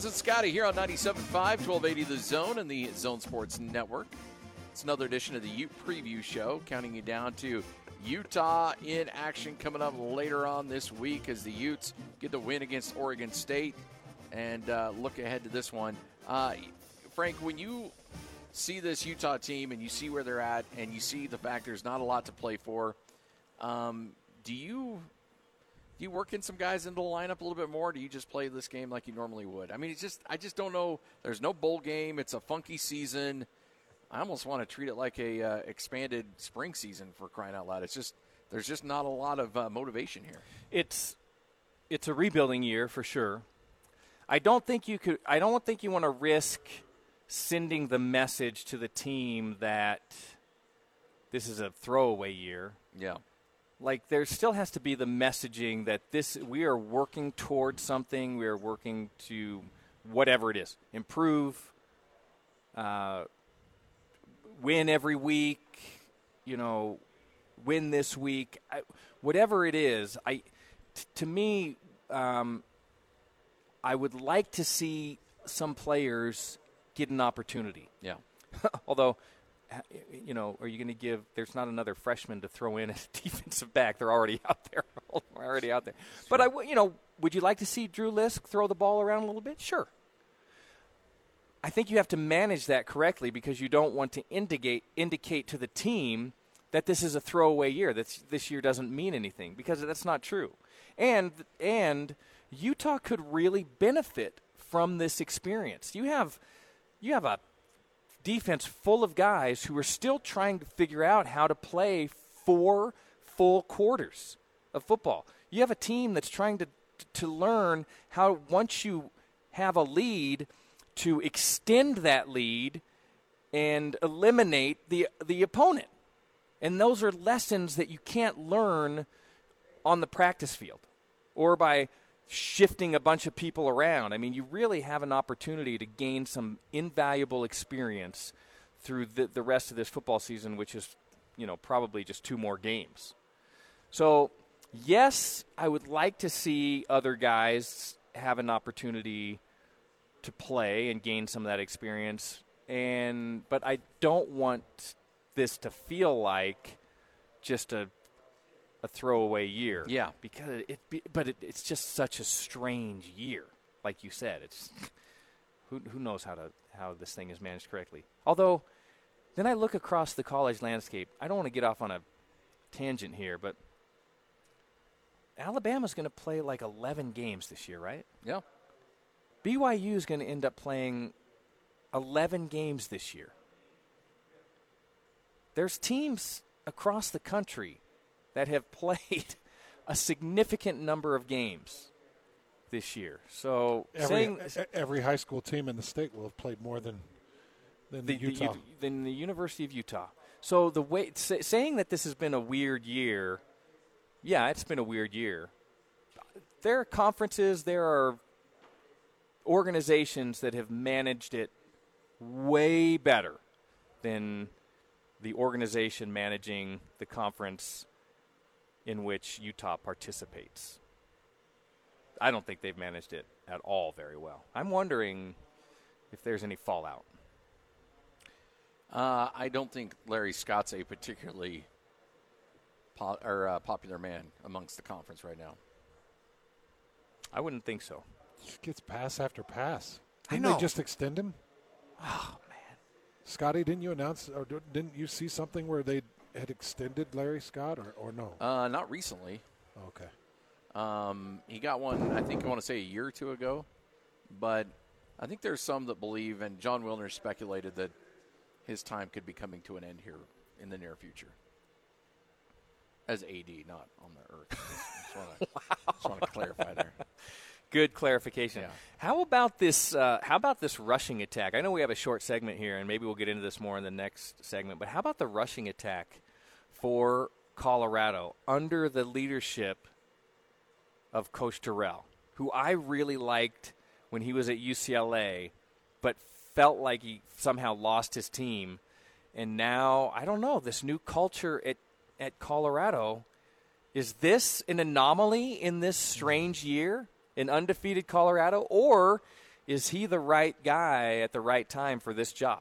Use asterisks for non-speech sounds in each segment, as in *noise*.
Hans and Scotty here on 97.5, 1280 The Zone and the Zone Sports Network. It's another edition of the Ute Preview Show, counting you down to Utah in action coming up later on this week as the Utes get the win against Oregon State and uh, look ahead to this one. Uh, Frank, when you see this Utah team and you see where they're at and you see the fact there's not a lot to play for, um, do you do you work in some guys into the lineup a little bit more? do you just play this game like you normally would? I mean, it's just I just don't know. There's no bowl game. It's a funky season. I almost want to treat it like a uh, expanded spring season for crying out loud. It's just there's just not a lot of uh, motivation here. It's it's a rebuilding year for sure. I don't think you could. I don't think you want to risk sending the message to the team that this is a throwaway year. Yeah like there still has to be the messaging that this we are working towards something. We are working to whatever it is, improve, uh, win every week. You know, win this week. I, whatever it is, I t- to me, um, I would like to see some players get an opportunity. Yeah. *laughs* Although you know, are you going to give? There's not another freshman to throw in as *laughs* defensive back. They're already *laughs* out there. already out there. But I, you know, would you like to see Drew Lisk throw the ball around a little bit? Sure. I think you have to manage that correctly because you don't want to indicate indicate to the team that this is a throwaway year. That this year doesn't mean anything because that's not true. And and Utah could really benefit from this experience. You have you have a defense full of guys who are still trying to figure out how to play four full quarters of football. You have a team that's trying to to learn how once you have a lead to extend that lead and eliminate the the opponent. And those are lessons that you can't learn on the practice field or by shifting a bunch of people around. I mean, you really have an opportunity to gain some invaluable experience through the, the rest of this football season, which is, you know, probably just two more games. So, yes, I would like to see other guys have an opportunity to play and gain some of that experience. And but I don't want this to feel like just a a throwaway year. Yeah, because it, but it, it's just such a strange year. Like you said, it's *laughs* who who knows how to how this thing is managed correctly. Although, then I look across the college landscape. I don't want to get off on a tangent here, but Alabama's going to play like 11 games this year, right? Yeah. BYU is going to end up playing 11 games this year. There's teams across the country that have *laughs* played a significant number of games this year. So every, saying, every high school team in the state will have played more than than the, Utah. The, than the University of Utah. So the way say, saying that this has been a weird year, yeah, it's been a weird year. There are conferences, there are organizations that have managed it way better than the organization managing the conference in which Utah participates. I don't think they've managed it at all very well. I'm wondering if there's any fallout. Uh, I don't think Larry Scott's a particularly po- or, uh, popular man amongst the conference right now. I wouldn't think so. Just gets pass after pass. Didn't I know. they just extend him? Oh man, Scotty, didn't you announce or didn't you see something where they had extended Larry Scott or, or no? Uh, not recently. Okay. Um, he got one, I think I want to say a year or two ago, but I think there's some that believe, and Jon Wilner speculated that his time could be coming to an end here in the near future. As AD, not on the earth. *laughs* Just want to, clarify there. *laughs* Good clarification. Yeah. How about this? Uh, how about this rushing attack? I know we have a short segment here, and maybe we'll get into this more in the next segment. But how about the rushing attack for Colorado under the leadership of Coach Dorrell, who I really liked when he was at UCLA, but felt like he somehow lost his team, and now I don't know this new culture at at Colorado. Is this an anomaly in this strange year? An undefeated Colorado, or is he the right guy at the right time for this job?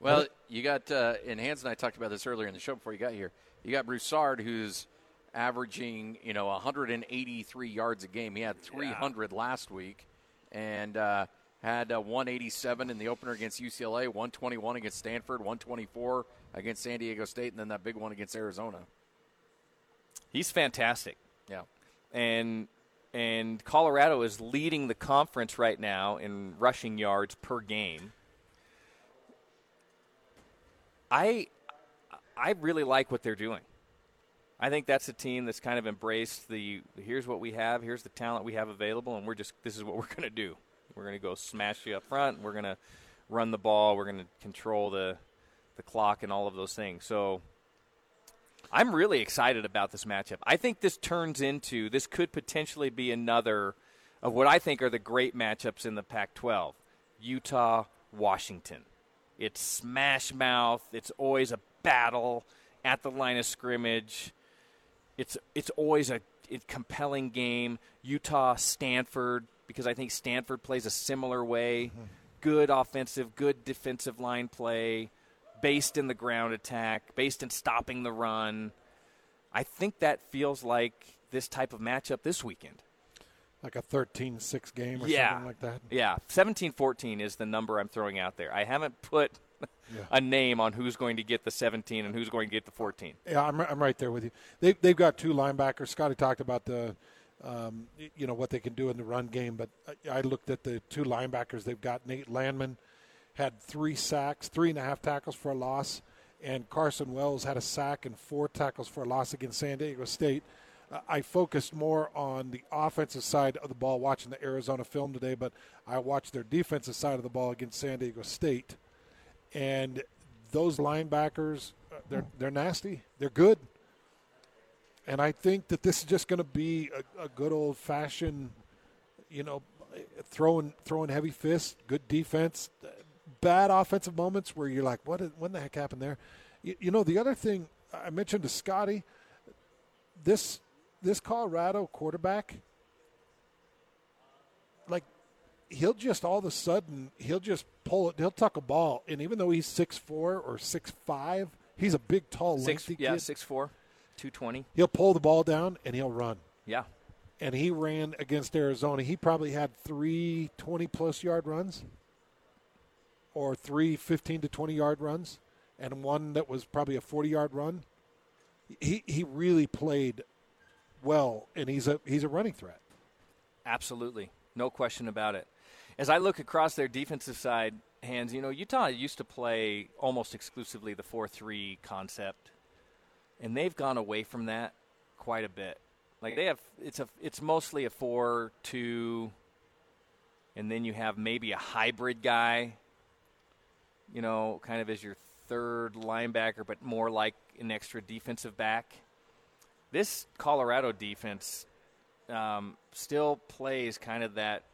Well, you got, uh, and Hans and I talked about this earlier in the show before you got here. You got Broussard, who's averaging, you know, 183 yards a game. He had 300 yeah. last week, and uh, had uh, 187 in the opener against UCLA, 121 against Stanford, 124 against San Diego State, and then that big one against Arizona. He's fantastic. Yeah, and and Colorado is leading the conference right now in rushing yards per game. I I really like what they're doing. I think that's a team that's kind of embraced the here's what we have, here's the talent we have available, and we're just this is what we're *laughs* going to do. We're going to go smash you up front. We're going to run the ball. We're going to control the the clock and all of those things. So I'm really excited about this matchup. I think this turns into this could potentially be another of what I think are the great matchups in the Pac-12. Utah, Washington. It's smash mouth. It's always a battle at the line of scrimmage. It's it's always a, a compelling game. Utah, Stanford, because I think Stanford plays a similar way. Mm-hmm. Good offensive, good defensive line play, based in the ground attack, based in stopping the run. I think that feels like this type of matchup this weekend. Like a 13 6 game or yeah. something like that? Yeah. 17 14 is the number I'm throwing out there. I haven't put yeah. *laughs* a name on who's going to get the 17 and who's going to get the 14. Yeah, I'm, I'm right there with you. They, they've got two linebackers. Scotty talked about the, um, you know, what they can do in the run game, but I, I looked at the two linebackers they've got. Nate Landman had three sacks, three and a half tackles for a loss, and Carson Wells had a sack and four tackles for a loss against San Diego State. Uh, I focused more on the offensive side of the ball watching the Arizona film today, but I watched their defensive side of the ball against San Diego State and those linebackers, uh, they're they're nasty. They're good, and I think that this is just going to be a, a good old fashioned, you know, throwing throwing heavy fists, good defense, bad offensive moments where you're like, what what the heck happened there? You, you know, the other thing I mentioned to Scotty, this this Colorado quarterback, like he'll just all of a sudden he'll just pull it. He'll tuck a ball, and even though he's six four or six five, he's a big, tall, six, lengthy yeah, kid. six four, two twenty. He'll pull the ball down and he'll run. Yeah, and he ran against Arizona. He probably had three 20 plus yard runs, or three 15 to 20 yard runs, and one that was probably a 40 yard run. He he really played well, and he's a he's a running threat. Absolutely, no question about it as I look across their defensive side, Hans, you know, Utah used to play almost exclusively the 4 3 concept, and they've gone away from that quite a bit. Like they have, it's a, it's mostly a 4 2, and then you have maybe a hybrid guy, you know, kind of as your third linebacker, but more like an extra defensive back. This Colorado defense um, still plays kind of that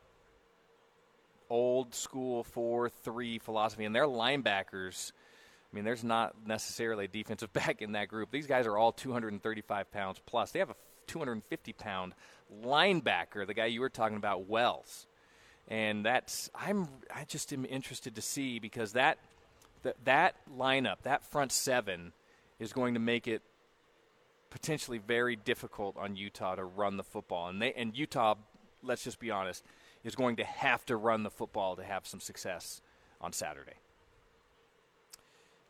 old school 4 3 philosophy, and their linebackers. I mean, there's not necessarily a defensive *laughs* back in that group. These guys are all 235 pounds plus. They have a 250 pound linebacker, the guy you were talking about, Wells. And that's I'm I just am interested to see because that that that lineup, that front seven, is going to make it potentially very difficult on Utah to run the football. And they and Utah, let's just be honest, is going to have to run the football to have some success on Saturday.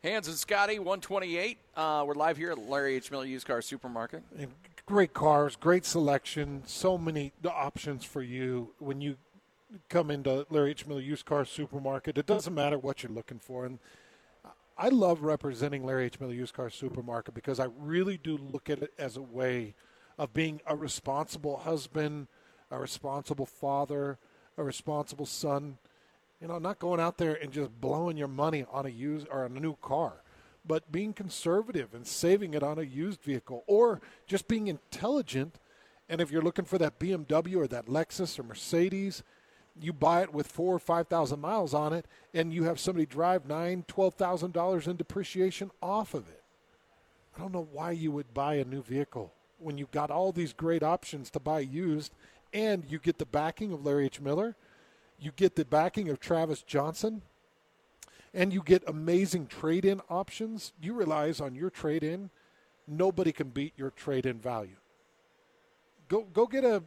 Hans and Scotty, 128. Uh, we're live here at Larry H. Miller Used Car Supermarket. And great cars, great selection, so many options for you when you come into Larry H. Miller Used Car Supermarket. It doesn't matter what you're looking for. And I love representing Larry H. Miller Used Car Supermarket because I really do look at it as a way of being a responsible husband – a responsible father, a responsible son. You know, not going out there and just blowing your money on a used or a new car, but being conservative and saving it on a used vehicle, or just being intelligent. And if you're looking for that BMW or that Lexus or Mercedes, you buy it with four or five thousand miles on it, and you have somebody drive nine, twelve thousand dollars in depreciation off of it. I don't know why you would buy a new vehicle when you've got all these great options to buy used and you get the backing of Larry H. Miller. You get the backing of Travis Johnson, and you get amazing trade in options. You realize on your trade in, nobody can beat your trade in value. Go go get a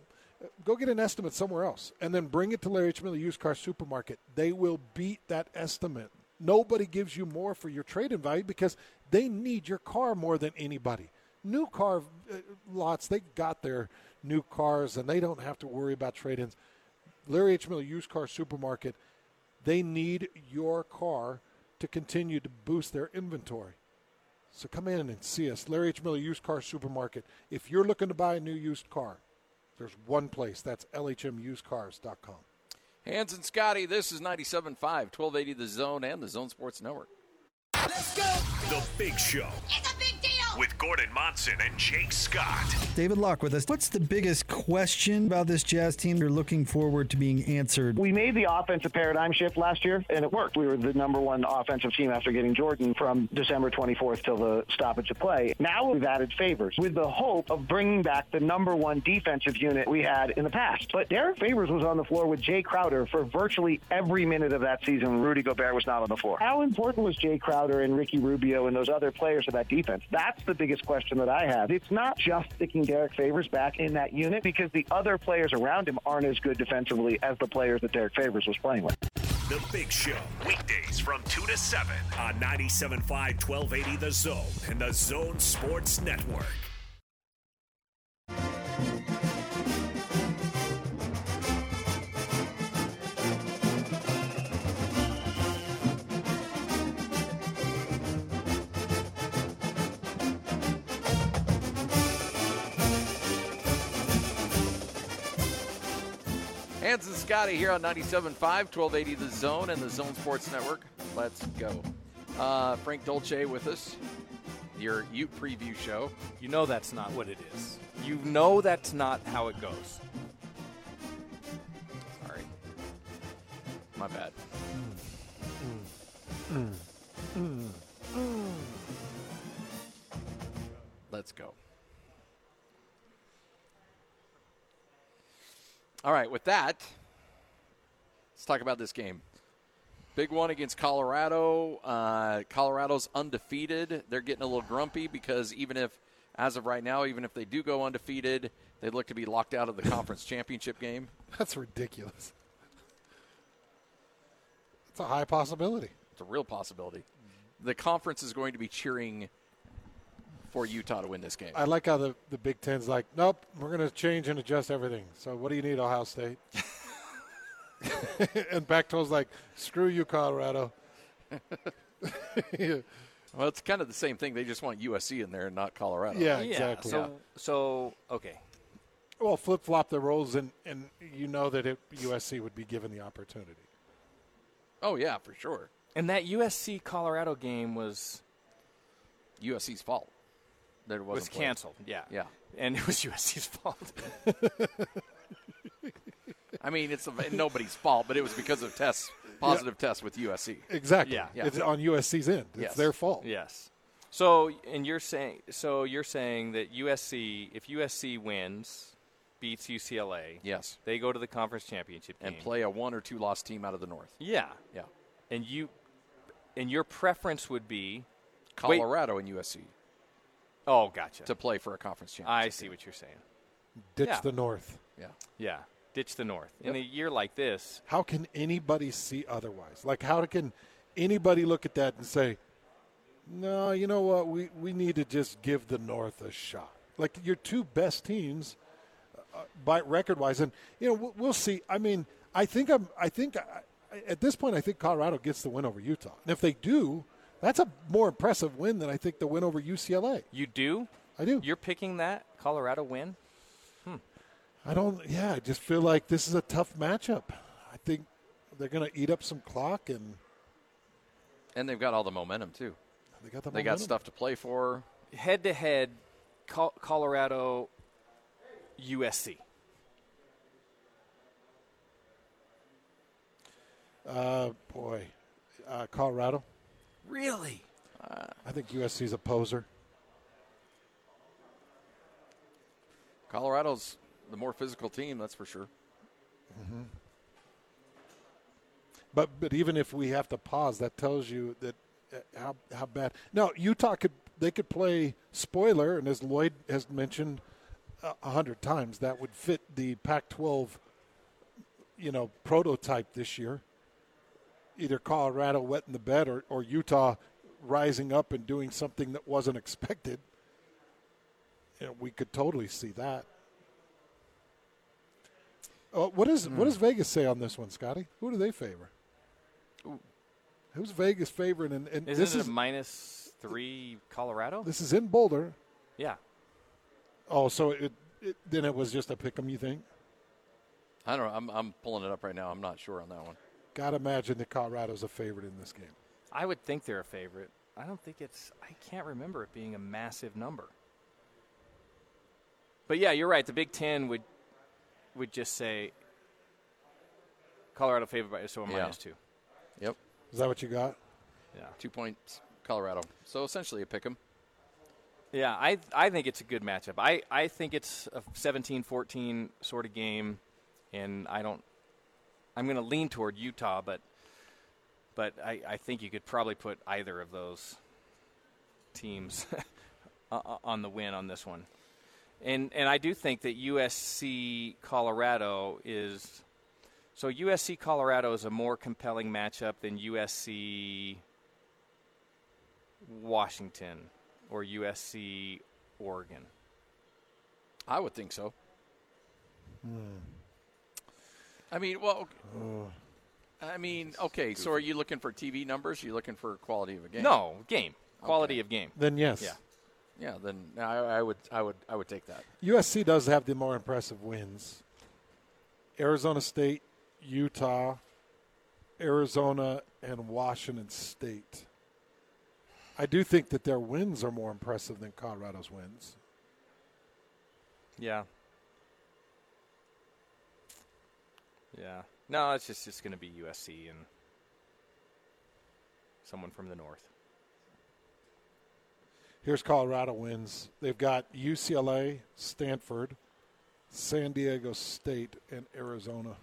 go get an estimate somewhere else and then bring it to Larry H. Miller Used Car Supermarket. They will beat that estimate. Nobody gives you more for your trade in value because they need your car more than anybody. New car uh, lots, they got their new cars and they don't have to worry about trade ins. Larry H. Miller Used Car Supermarket, they need your car to continue to boost their inventory. So come in and see us, Larry H. Miller Used Car Supermarket. If you're looking to buy a new used car, there's one place. That's lhmusedcars.com. Hans and Scotty, this is 97.5, 1280 The Zone and the Zone Sports Network. Let's go! The Big Show. With Gordon Monson and Jake Scott. David Locke with us. What's the biggest question about this Jazz team you're looking forward to being answered? We made the offensive paradigm shift last year, and it worked. We were the number one offensive team after getting Jordan from December 24th till the stoppage of play. Now we've added favors with the hope of bringing back the number one defensive unit we had in the past. But Derrick Favors was on the floor with Jae Crowder for virtually every minute of that season. When Rudy Gobert was not on the floor. How important was Jae Crowder and Ricky Rubio and those other players of that defense? That's the biggest question that I have. It's not just sticking Derrick Favors back in that unit because the other players around him aren't as good defensively as the players that Derrick Favors was playing with. The Big Show. Weekdays from 2 to 7 on 97.5 1280 The Zone and the Zone Sports Network. Hans and Scotty here on 97.5, 1280 The Zone and the Zone Sports Network. Let's go. Uh, Frank Dolce with us, your Ute preview show. You know that's not what it is. You know that's not how it goes. Sorry. My bad. Let's go. All right, with that, let's talk about this game. Big one against Colorado. Uh, Colorado's undefeated. They're getting a little grumpy because even if, as of right now, even if they do go undefeated, they look to be locked out of the conference *laughs* championship game. That's ridiculous. It's a high possibility. It's a real possibility. The conference is going to be cheering for Utah to win this game. I like how the, the Big Ten's like, nope, we're going to change and adjust everything. So what do you need, Ohio State? *laughs* and Pac-12's like, screw you, Colorado. yeah, *laughs* Well, it's kind of the same thing. They just want USC in there and not Colorado. yeah, exactly. So, so okay. Well, flip flop the roles, and, and you know that it, USC would be given the opportunity. Oh yeah, for sure. And that USC Colorado game was USC's fault that it wasn't was played. canceled. Yeah. Yeah. And it was *laughs* USC's fault. I mean, it's nobody's fault, but it was because of tests, positive tests with USC. Exactly. Yeah. Yeah. It's on USC's end. It's Yes. their fault. yes. So, and you're saying so you're saying that USC if USC wins beats UCLA, Yes, they go to the conference championship and play a one or two loss team out of the North. Yeah. Yeah, And you and your preference would be Colorado and USC Oh, gotcha. to play for a conference championship. I see what you're saying. Ditch Yeah. the North. Yeah, Yeah. Ditch the North. In a year like this, How can anybody see otherwise? Like, how can anybody look at that and say, no, you know what? We, we need to just give the North a shot. Like, your two best teams uh, by record wise. And, you know, we'll, we'll see. I mean, I think I'm, I think I, at this point, I think Colorado gets the win over Utah. And if they do, that's a more impressive win than I think the win over UCLA. you do? I do. You're picking that Colorado win? I don't. Yeah, I just feel like this is a tough matchup. I think they're going to eat up some clock, and and they've got all the momentum too. they got the. They got stuff to play for. Head to head Colorado USC. Uh, boy, uh, Colorado. Really? I think USC's a poser. Colorado's the more physical team, that's for sure. But but even if we have to pause, that tells you that uh, how how bad. Now Utah could they could play spoiler, and as Lloyd has mentioned a a hundred times, that would fit the Pac-12, you know, prototype this year. Either Colorado wet in the bed, or, or Utah rising up and doing something that wasn't expected. We could totally see that. Uh, what is what does Vegas say on this one, Scotty? Who do they favor? Who's Vegas favoring? And, and Isn't this it is a minus three Colorado? this is in Boulder. yeah. Oh, so it, it then it was just a pick 'em. You think? I don't know. I'm, I'm pulling it up right now. I'm not sure on that one. Got to imagine that Colorado's a favorite in this game. I would think they're a favorite. I don't think it's. I can't remember it being a massive number. But yeah, you're right. The Big Ten would would just say Colorado favored by so a Yeah. minus two. Yep. Is that what you got? Yeah, Two points, Colorado. So essentially a pick 'em. yeah. I I think it's a good matchup. I I think it's a 17-14 sort of game, and I don't. I'm going to lean toward Utah, but but I, I think you could probably put either of those teams *laughs* on the win on this one. And and I do think that USC Colorado is so USC Colorado is a more compelling matchup than USC Washington or USC Oregon. I would think so. Hmm. I mean, well, I mean, okay. So, are you looking for TV numbers? Are you looking for quality of a game? No, game. Quality Okay. of game. Then yes. Yeah. Yeah, then I, I would, I would, I would take that. USC does have the more impressive wins. Arizona State, Utah, Arizona, and Washington State. I do think that their wins are more impressive than Colorado's wins. Yeah. Yeah. No, it's just it's going to be USC and someone from the north. Here's Colorado wins. They've got UCLA, Stanford, San Diego State, and Arizona.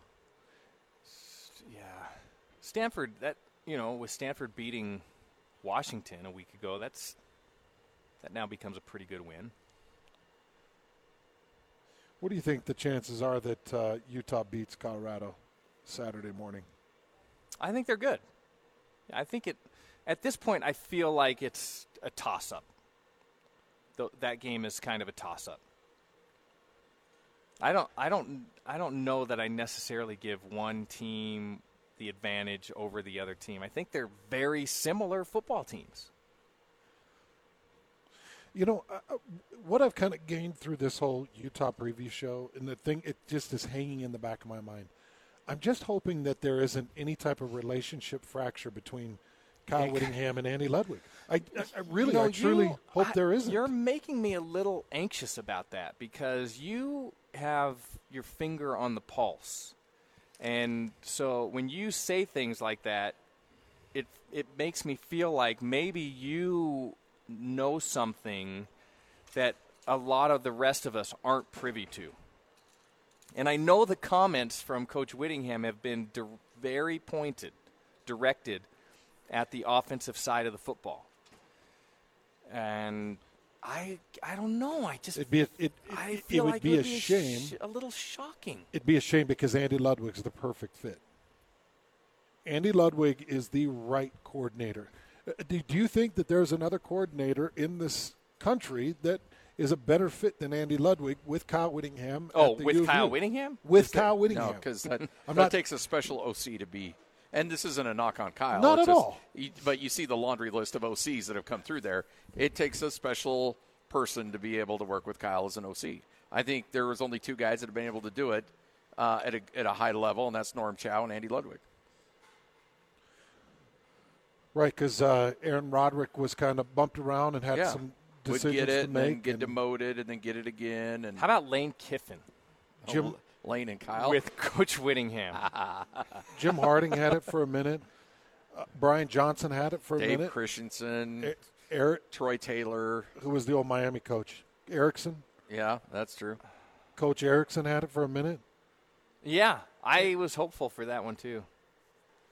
Yeah. Stanford that, you know, with Stanford beating Washington a week ago, that's that now becomes a pretty good win. What do you think the chances are that uh, Utah beats Colorado Saturday morning? I think they're good. I think it at this point I feel like it's a toss up. that game is kind of a toss up. I don't I don't I don't know that I necessarily give one team the advantage over the other team. I think they're very similar football teams. You know, uh, uh, what I've kind of gained through this whole Utah preview show, and the thing, it just is hanging in the back of my mind. I'm just hoping that there isn't any type of relationship fracture between Kyle Yeah. Whittingham and Andy Ludwig. I, I, I really, You know, I truly you- hope I- there isn't. You're making me a little anxious about that because you have your finger on the pulse. And so when you say things like that, it it makes me feel like maybe you know something that a lot of the rest of us aren't privy to. And I know the comments from Coach Whittingham have been di- very pointed, directed at the offensive side of the football. And I I don't know. I just It'd be a, it, I it, feel it would like be it a be shame. sh- a little shocking. It'd be a shame because Andy Ludwig's the perfect fit. Andy Ludwig is the right coordinator. Uh, Do, you think that there's another coordinator in this country that is a better fit than Andy Ludwig with Kyle Whittingham? Oh, with U Kyle Whittingham? With Kyle Whittingham. No, because that, *laughs* that not- takes a special OC to be. And this isn't a knock on Kyle. Not at just- all. you- but you see the laundry list of OCs that have come through there. It takes a special person to be able to work with Kyle as an OC. I think there was only two guys that have been able to do it uh, at, a, at a high level, and that's Norm Chow and Andy Ludwig. Right, because uh, Aaron Roderick was kind of bumped around and had yeah, some would get it, to and then get and demoted, and then get it again, and How about Lane Kiffin Jim Oh, Lane and Kyle. with Coach Whittingham? *laughs* Jim Harding had it for a minute. Uh, Brian Johnson had it for a Dave minute. Christensen, E- Eric, Troy Taylor. who was the old Miami coach, Erickson. Yeah, that's true. Coach Erickson had it for a minute. yeah, I was hopeful for that one too.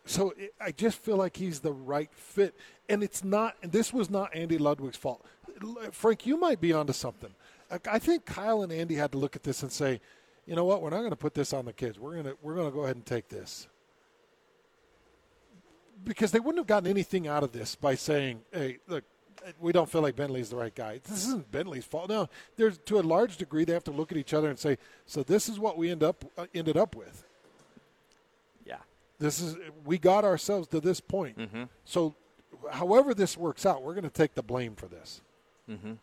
So it, I just feel like he's the right fit, and it's not. This was not Andy Ludwig's fault. Frank, you might be onto something. I- think Kyle and Andy had to look at this and say, you know what, we're not going to put this on the kids. We're gonna we're gonna go ahead and take this because they wouldn't have gotten anything out of this by saying, "Hey, look, we don't feel like Bentley's the right guy." This isn't Bentley's fault. No, there's to a large degree they have to look at each other and say, "So this is what we end up uh, ended up with. This is we got ourselves to this point. So, however this works out, we're going to take the blame for this." Mm-hmm.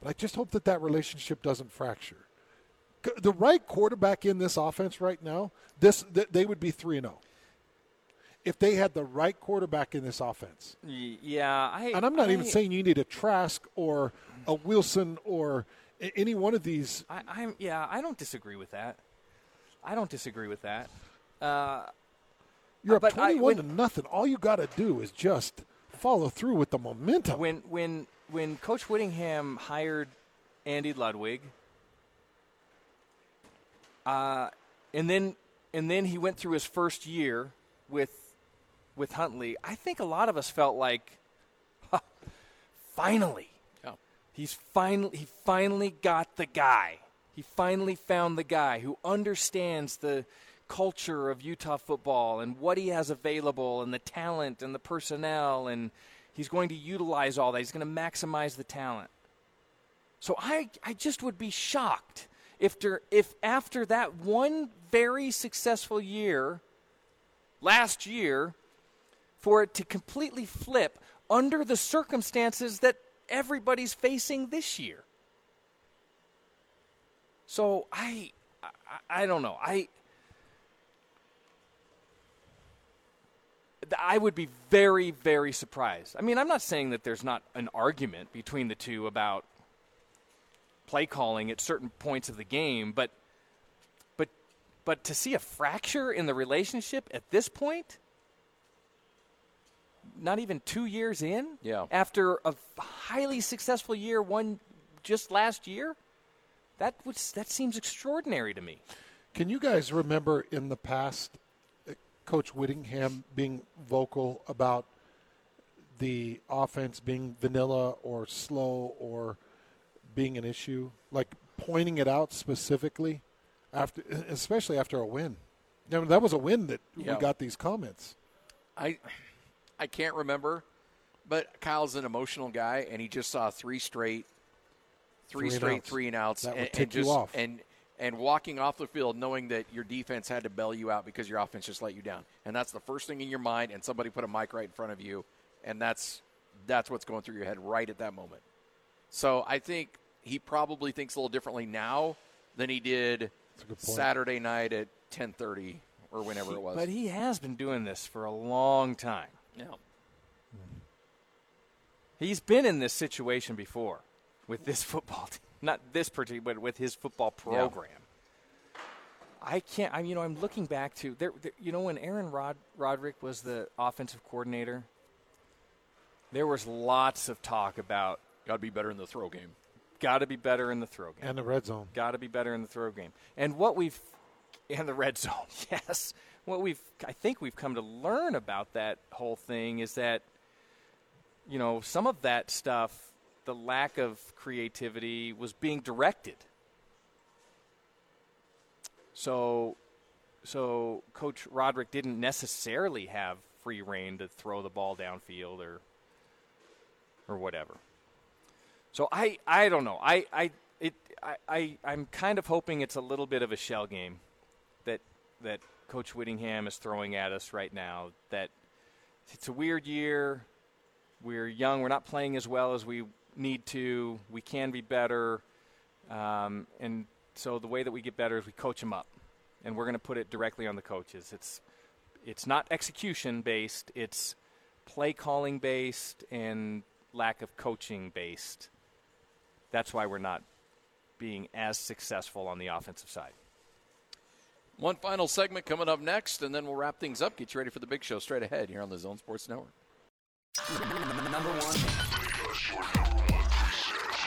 But I just hope that that relationship doesn't fracture. The right quarterback in this offense right now, this th- they would be three and zero. If they had the right quarterback in this offense, yeah. I, and I'm not I, even saying you need a Trask or a Wilson or any one of these. I, I'm yeah. I don't disagree with that. I don't disagree with that. Uh, You're up but I- 21 when- to nothing. All you got to do is just follow through with the momentum. when when when Coach Whittingham hired Andy Ludwig, uh, and then and then he went through his first year with with Huntley. I think a lot of us felt like, "Huh, finally, Yeah. he's finally he finally got the guy. He finally found the guy who understands the culture of Utah football and what he has available and the talent and the personnel and he's going to utilize all that. He's going to maximize the talent. So I I just would be shocked if there, if after that one very successful year last year for it to completely flip under the circumstances that everybody's facing this year. So I, I, I don't know. I, I would be very, very surprised. I mean, I'm not saying that there's not an argument between the two about play calling at certain points of the game, but, but, but to see a fracture in the relationship at this point, not even two years in, Yeah. after a highly successful year, one just last year, that was that seems extraordinary to me. Can you guys remember in the past, Coach Whittingham being vocal about the offense being vanilla or slow or being an issue, like pointing it out specifically after, especially after a win? I mean, that was a win that Yeah. we got these comments. I I can't remember, but Kyle's an emotional guy, and he just saw three straight, three Three straight outs. three and outs, That would and, and just you off. and and walking off the field knowing that your defense had to bail you out because your offense just let you down, and that's the first thing in your mind. And somebody put a mic right in front of you, and that's that's what's going through your head right at that moment. So I think he probably thinks a little differently now than he did a good point. Saturday night at ten thirty or whenever it was. But he has been doing this for a long time. yeah. He's been in this situation before with this *laughs* football team. Not this particular, but with his football program. I can't. I, mean, you know, I'm looking back to there. there you know, when Aaron Rod, Roderick was the offensive coordinator, there was lots of talk about Got to be better in the throw game. got to be better in the throw game. And the red zone. Got to be better in the throw game. And what we've and the red *laughs* zone, yes. What we've I think we've come to learn about that whole thing is that you know, some of that stuff, the lack of creativity was being directed. So so coach Roderick didn't necessarily have free reign to throw the ball downfield or or whatever. So I, I don't know. I, I it I, I I'm kind of hoping it's a little bit of a shell game that that Coach Whittingham is throwing at us right now. That it's a weird year. We're young. We're not playing as well as we need to. We can be better. Um, and so the way that we get better is we coach them up, and we're going to put it directly on the coaches. It's it's not execution based. It's play calling based and lack of coaching based. That's why we're not being as successful on the offensive side. One final segment coming up next, and then we'll wrap things up. Get you ready for the big show straight ahead here on the Zone Sports Network. *laughs*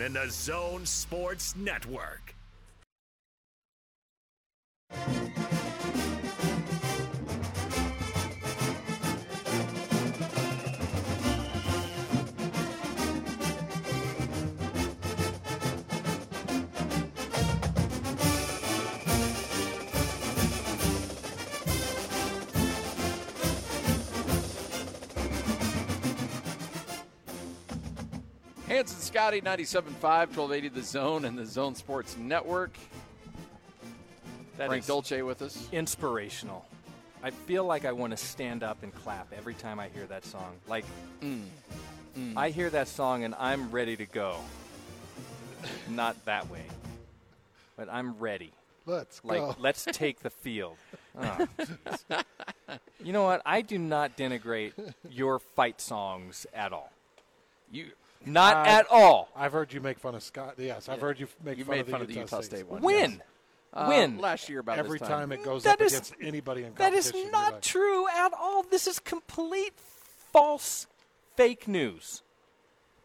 and the Zone Sports Network. Hans and Scotty, 97.5, 1280 The Zone and the Zone Sports Network. That Frank is Dolce with us. inspirational. I feel like I want to stand up and clap every time I hear that song. Like, mm. Mm. I hear that song and I'm ready to go. Not that way, but I'm ready. Let's Like, go. let's take the field. Oh, *laughs* you know what? I do not denigrate your fight songs at all. You Not Uh, at all. I've heard you make fun of Scott. Yes, I've heard you make you fun, made of, the fun of the Utah Utah State one. When? yes. Uh, when? last year about Every this time it goes That up is- against anybody in That is competition. you're not like, true at all. This is complete false fake news.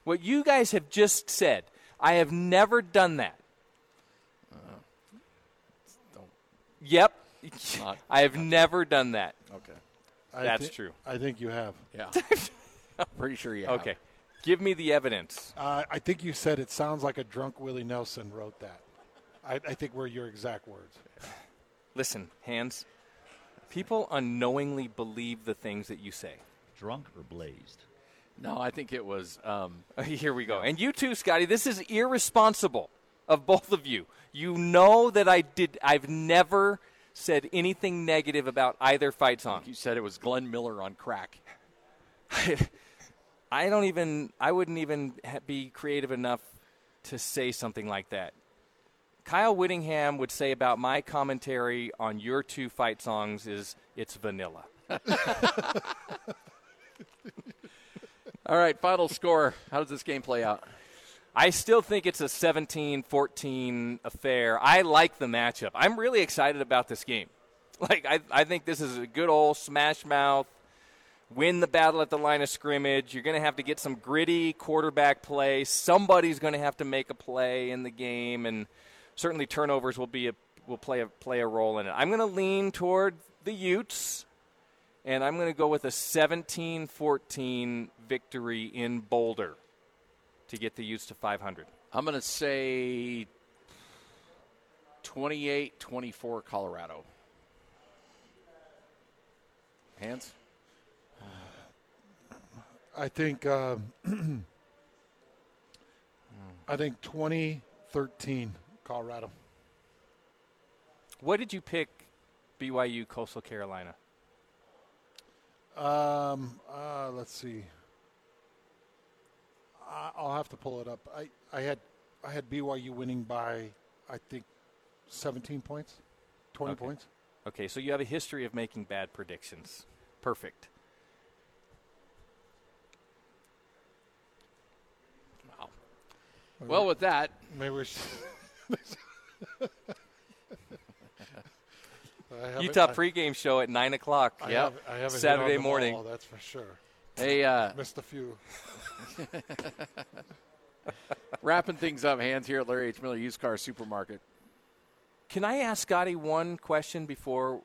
What you guys have just said, I have never done that. don't- Yep. Not- *laughs* I have never done that. Okay. I That's thi- true. I think you have. Yeah. *laughs* I'm Pretty sure you have. Okay. Give me the evidence. Uh, I think you said it sounds like a drunk Willie Nelson wrote that. I, I think were your exact words. Listen, Hans. People unknowingly believe the things that you say. Drunk or blazed? No, I think it was. Um, *laughs* Here we go. And you too, Scotty. This is irresponsible of both of you. You know that I did. I've never said anything negative about either fight song. you said it was Glenn Miller on crack. *laughs* I don't even. I wouldn't even be creative enough to say something like that. Kyle Whittingham would say about my commentary on your two fight songs is it's vanilla. *laughs* All right, final score. How does this game play out? I still think it's a 17 14 affair. I like the matchup. I'm really excited about this game. Like, I, I think this is a good old smash mouth, win the battle at the line of scrimmage. You're going to have to get some gritty quarterback play. Somebody's going to have to make a play in the game, and certainly turnovers will, be a, will play, a, play a role in it. I'm going to lean toward the Utes, and I'm going to go with a 17 14 victory in Boulder to get the Utes to 500. I'm going to say 28 24 Colorado. Hans? I think. Uh, *clears throat* I think 2013 Colorado. What did you pick BYU Coastal Carolina? Um, uh, let's see. I, I'll have to pull it up. I, I had I had BYU winning by I think 17 points, 20 Okay. points. Okay, so you have a history of making bad predictions. Perfect. Well, with that, Maybe we should. *laughs* Utah I- pregame show at 9 o'clock. I Yep. have, I haven't Saturday morning. all, that's for sure. hey, uh, *laughs* Missed a few. *laughs* wrapping things up, Hans here at Larry H. Miller Used Car Supermarket. Can I ask Scotty one question before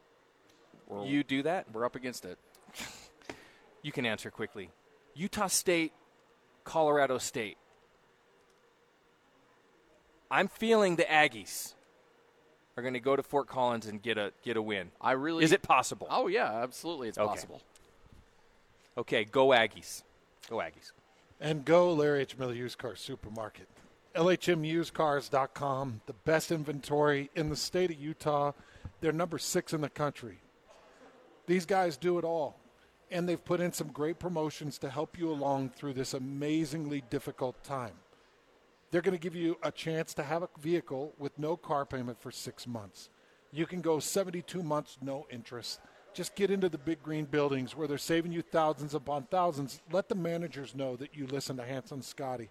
you do that? We're up against it. You can answer quickly. Utah State, Colorado State. I'm feeling the Aggies are going to go to Fort Collins and get a get a win. I really. Is it possible? Oh, yeah, absolutely. It's Okay. possible. Okay, go Aggies. Go Aggies. And go Larry H. Miller Used Car Supermarket. LHMUsedCars.com, the best inventory in the state of Utah. They're number six in the country. These guys do it all. And they've put in some great promotions to help you along through this amazingly difficult time. They're going to give you a chance to have a vehicle with no car payment for six months. You can go 72 months, no interest. Just get into the big green buildings where they're saving you thousands upon thousands. Let the managers know that you listen to Hans and Scotty.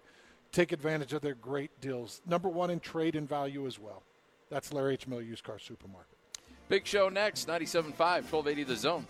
Take advantage of their great deals. Number one in trade and value as well. That's Larry H. Miller Used Car Supermarket. Big show next, 97.5, 1280 The Zone.